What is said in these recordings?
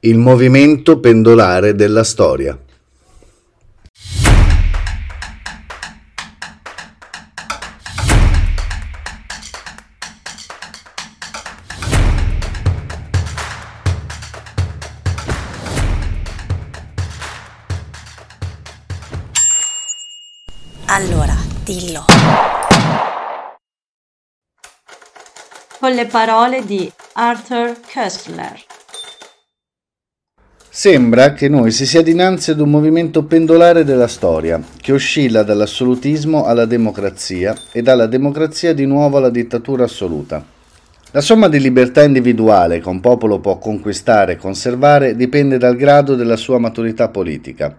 Il movimento pendolare della storia. Allora, dillo. Con le parole di Arthur Koestler. Sembra che noi si sia dinanzi ad un movimento pendolare della storia, che oscilla dall'assolutismo alla democrazia e dalla democrazia di nuovo alla dittatura assoluta. La somma di libertà individuale che un popolo può conquistare e conservare dipende dal grado della sua maturità politica.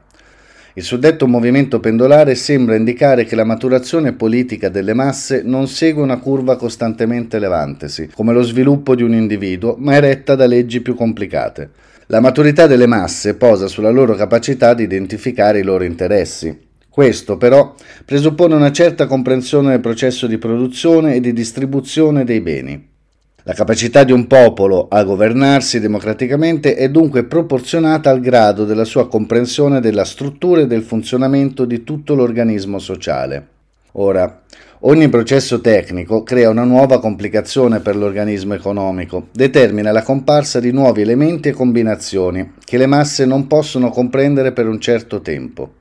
Il suddetto movimento pendolare sembra indicare che la maturazione politica delle masse non segue una curva costantemente levantesi, come lo sviluppo di un individuo, ma è retta da leggi più complicate. La maturità delle masse posa sulla loro capacità di identificare i loro interessi. Questo però presuppone una certa comprensione del processo di produzione e di distribuzione dei beni. La capacità di un popolo a governarsi democraticamente è dunque proporzionata al grado della sua comprensione della struttura e del funzionamento di tutto l'organismo sociale. Ora, Ogni processo tecnico crea una nuova complicazione per l'organismo economico, determina la comparsa di nuovi elementi e combinazioni che le masse non possono comprendere per un certo tempo.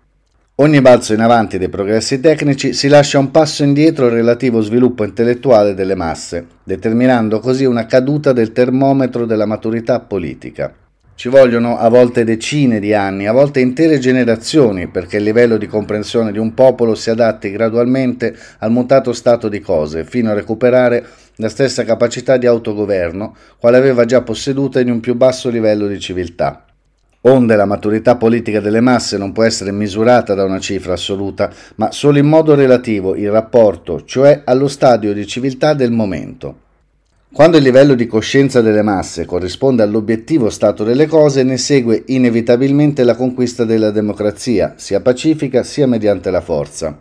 Ogni balzo in avanti dei progressi tecnici si lascia un passo indietro al relativo sviluppo intellettuale delle masse, determinando così una caduta del termometro della maturità politica. Ci vogliono a volte decine di anni, a volte intere generazioni perché il livello di comprensione di un popolo si adatti gradualmente al mutato stato di cose, fino a recuperare la stessa capacità di autogoverno quale aveva già posseduta in un più basso livello di civiltà. Onde la maturità politica delle masse non può essere misurata da una cifra assoluta, ma solo in modo relativo, in rapporto, cioè allo stadio di civiltà del momento. Quando il livello di coscienza delle masse corrisponde all'obiettivo stato delle cose, ne segue inevitabilmente la conquista della democrazia, sia pacifica sia mediante la forza.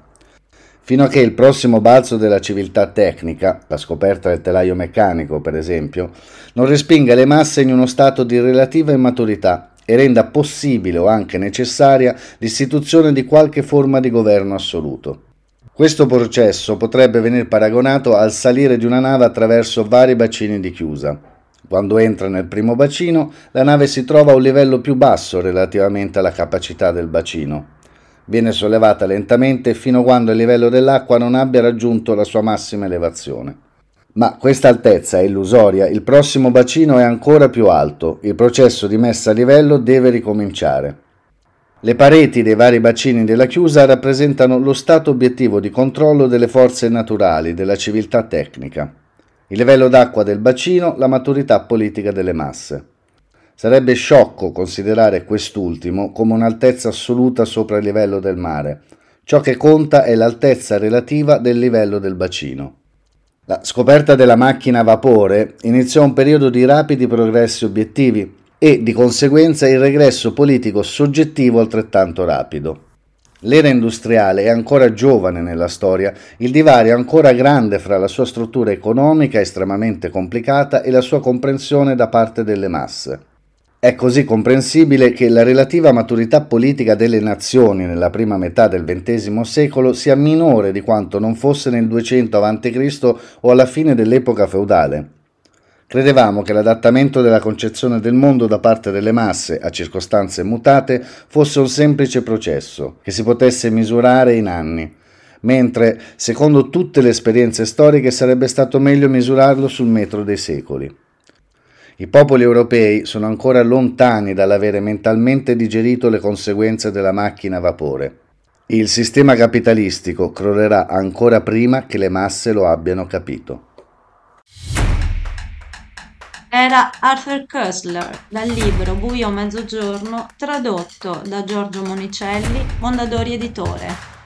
Fino a che il prossimo balzo della civiltà tecnica, la scoperta del telaio meccanico per esempio, non respinga le masse in uno stato di relativa immaturità e renda possibile o anche necessaria l'istituzione di qualche forma di governo assoluto. Questo processo potrebbe venire paragonato al salire di una nave attraverso vari bacini di chiusa. Quando entra nel primo bacino, la nave si trova a un livello più basso relativamente alla capacità del bacino. Viene sollevata lentamente fino a quando il livello dell'acqua non abbia raggiunto la sua massima elevazione. Ma questa altezza è illusoria, il prossimo bacino è ancora più alto, il processo di messa a livello deve ricominciare. Le pareti dei vari bacini della chiusa rappresentano lo stato obiettivo di controllo delle forze naturali, della civiltà tecnica. Il livello d'acqua del bacino, la maturità politica delle masse. Sarebbe sciocco considerare quest'ultimo come un'altezza assoluta sopra il livello del mare. Ciò che conta è l'altezza relativa del livello del bacino. La scoperta della macchina a vapore iniziò un periodo di rapidi progressi obiettivi, e di conseguenza il regresso politico soggettivo altrettanto rapido. L'era industriale è ancora giovane nella storia, il divario è ancora grande fra la sua struttura economica estremamente complicata e la sua comprensione da parte delle masse. È così comprensibile che la relativa maturità politica delle nazioni nella prima metà del XX secolo sia minore di quanto non fosse nel 200 a.C. o alla fine dell'epoca feudale. Credevamo che l'adattamento della concezione del mondo da parte delle masse a circostanze mutate fosse un semplice processo, che si potesse misurare in anni, mentre, secondo tutte le esperienze storiche, sarebbe stato meglio misurarlo sul metro dei secoli. I popoli europei sono ancora lontani dall'avere mentalmente digerito le conseguenze della macchina a vapore. Il sistema capitalistico crollerà ancora prima che le masse lo abbiano capito. Era Arthur Koestler dal libro Buio Mezzogiorno tradotto da Giorgio Monicelli, Mondadori Editore.